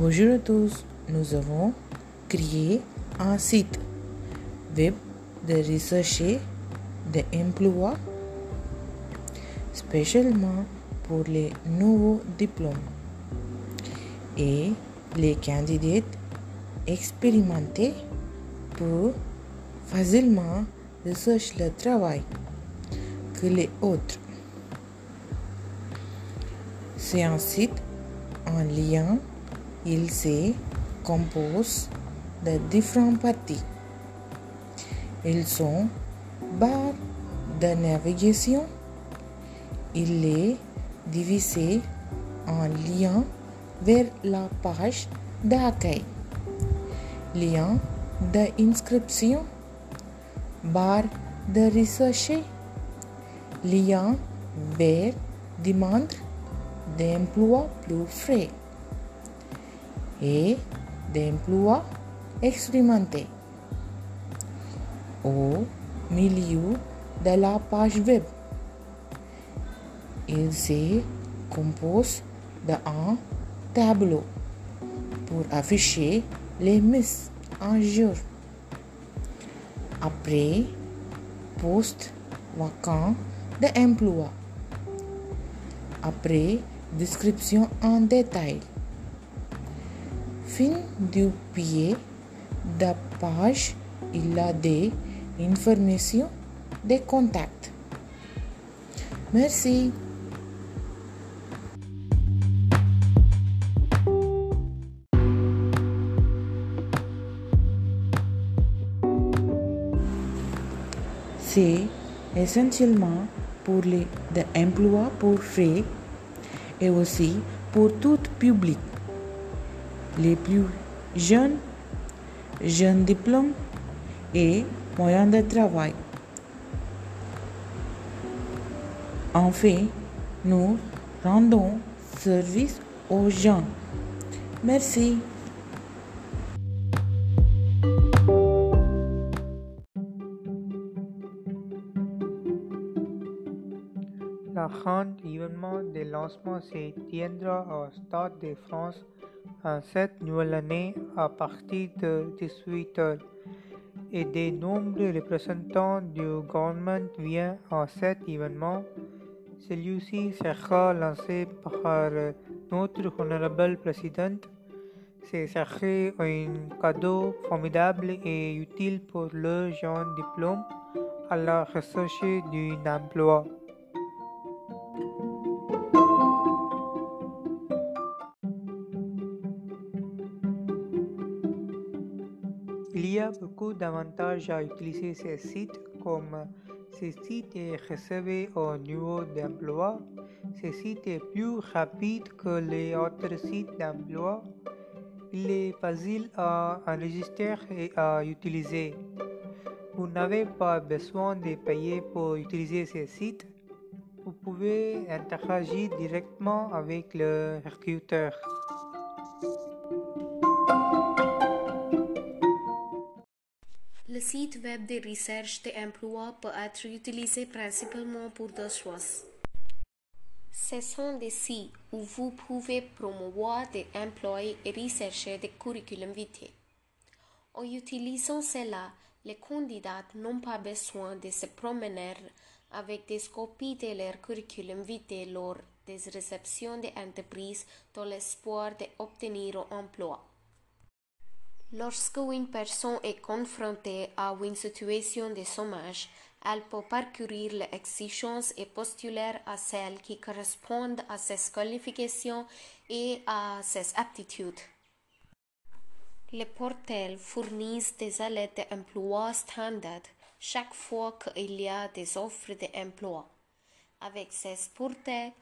Bonjour à tous, nous avons créé un site web de recherche d'emploi spécialement pour les nouveaux diplômes et les candidats expérimentés peuvent facilement rechercher le travail que les autres. C'est un site en lien. Il se compose de différentes parties. Ils sont barres de navigation. Il est divisé en liens vers la page d'accueil, lien d'inscription, barre de recherche, lien vers demande d'emploi plus frais et d'emploi expérimenté. Au milieu de la page web, il se compose d'un tableau pour afficher les mises en jour. Après, poste vacant d'emploi. Après, description en détail. Fin du pied de page, il a des informations des contacts. Merci. C'est essentiellement pour les emplois pour frais et aussi pour tout public. Les plus jeunes, jeunes diplômes et moyens de travail. Enfin, nous rendons service aux gens. Merci. La grande événement de lancement se tiendra au Stade de France en cette nouvelle année à partir de 18h et de nombreux représentants du gouvernement viennent à cet événement. Celui-ci sera lancé par notre honorable présidente. Ce serait un cadeau formidable et utile pour le jeune diplôme à la recherche d'un emploi. Beaucoup d'avantages à utiliser ce site comme ce site est réservé au niveau d'emploi. Ce site est plus rapide que les autres sites d'emploi. Il est facile à enregistrer et à utiliser. Vous n'avez pas besoin de payer pour utiliser ce site. Vous pouvez interagir directement avec le recruteur. Le site web de recherche d'emploi peut être utilisé principalement pour deux choses. Ce sont des sites où vous pouvez promouvoir des emplois et rechercher des curriculum vitae. En utilisant cela, les candidats n'ont pas besoin de se promener avec des copies de leur curriculum vitae lors des réceptions d'entreprises dans l'espoir d'obtenir un emploi. Lorsque une personne est confrontée à une situation de chômage, elle peut parcourir les exigences et postuler à celles qui correspondent à ses qualifications et à ses aptitudes. Les portails fournissent des aides d'emploi standard chaque fois qu'il y a des offres d'emploi. Avec ces portails,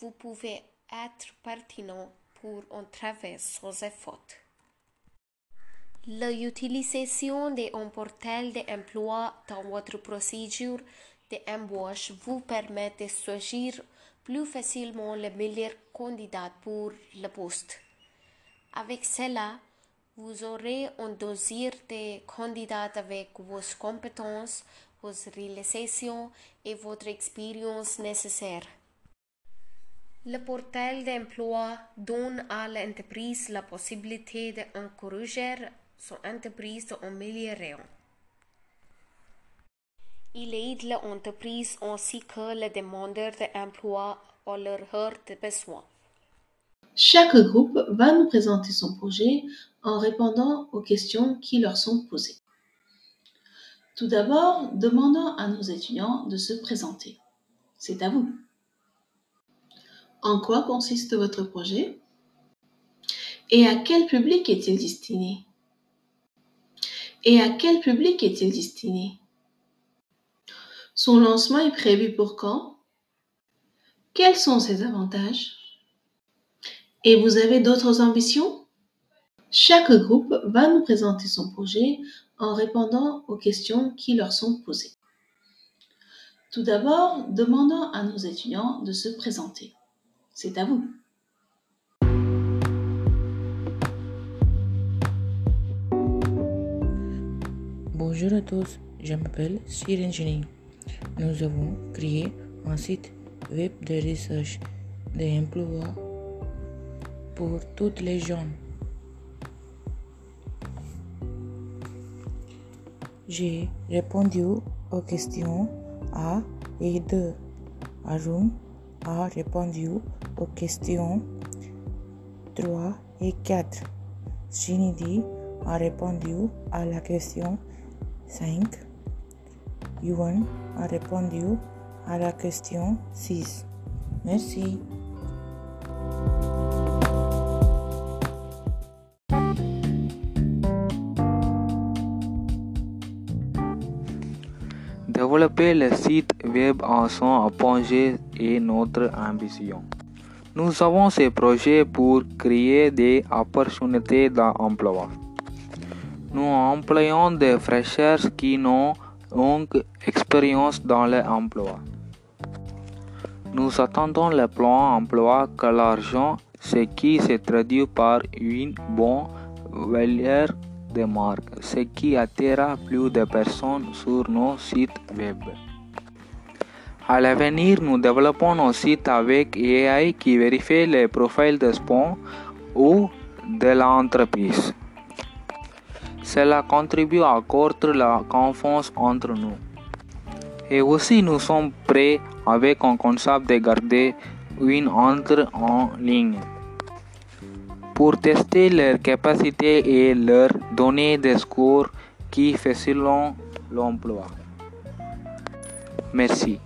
vous pouvez être pertinent pour un travail sans effort. L'utilisation d'un portail d'emploi dans votre procédure d'embauche vous permet de choisir plus facilement le meilleur candidat pour le poste. Avec cela, vous aurez un dossier de candidats avec vos compétences, vos réalisations et votre expérience nécessaire. Le portail d'emploi donne à l'entreprise la possibilité d'encourager son entreprise à améliorer. Il aide l'entreprise ainsi que les demandeurs d'emploi à leur de besoins. Chaque groupe va nous présenter son projet en répondant aux questions qui leur sont posées. Tout d'abord, demandons à nos étudiants de se présenter. C'est à vous. En quoi consiste votre projet? Et à quel public est-il destiné? Et à quel public est-il destiné? Son lancement est prévu pour quand? Quels sont ses avantages? Et vous avez d'autres ambitions? Chaque groupe va nous présenter son projet en répondant aux questions qui leur sont posées. Tout d'abord, demandons à nos étudiants de se présenter. C'est à vous. Bonjour à tous, je m'appelle Sir Engineering. Nous avons créé un site web de recherche d'emploi pour toutes les jeunes. J'ai répondu aux questions A et 2. Arun a répondu aux questions 3 et 4. Srinidhi a répondu à la question 5. Yuan a répondu à la question 6. Merci. Développer le site web en son apogée est notre ambition. Nous avons ces projets pour créer des opportunités d'emploi. Nous employons des fraîcheurs qui n'ont aucune expérience dans l'emploi. Nous attendons le plan emploi que l'argent, ce qui se traduit par une bonne valeur de marque, ce qui attirera plus de personnes sur nos sites web. À l'avenir, nous développons nos sites avec AI qui vérifie les profils de spam ou de l'entreprise. Cela contribue à accroître la confiance entre nous. Et aussi, nous sommes prêts avec un concept de garder une entrée en ligne pour tester leurs capacités et leur donner des scores qui facilitent l'emploi. Merci.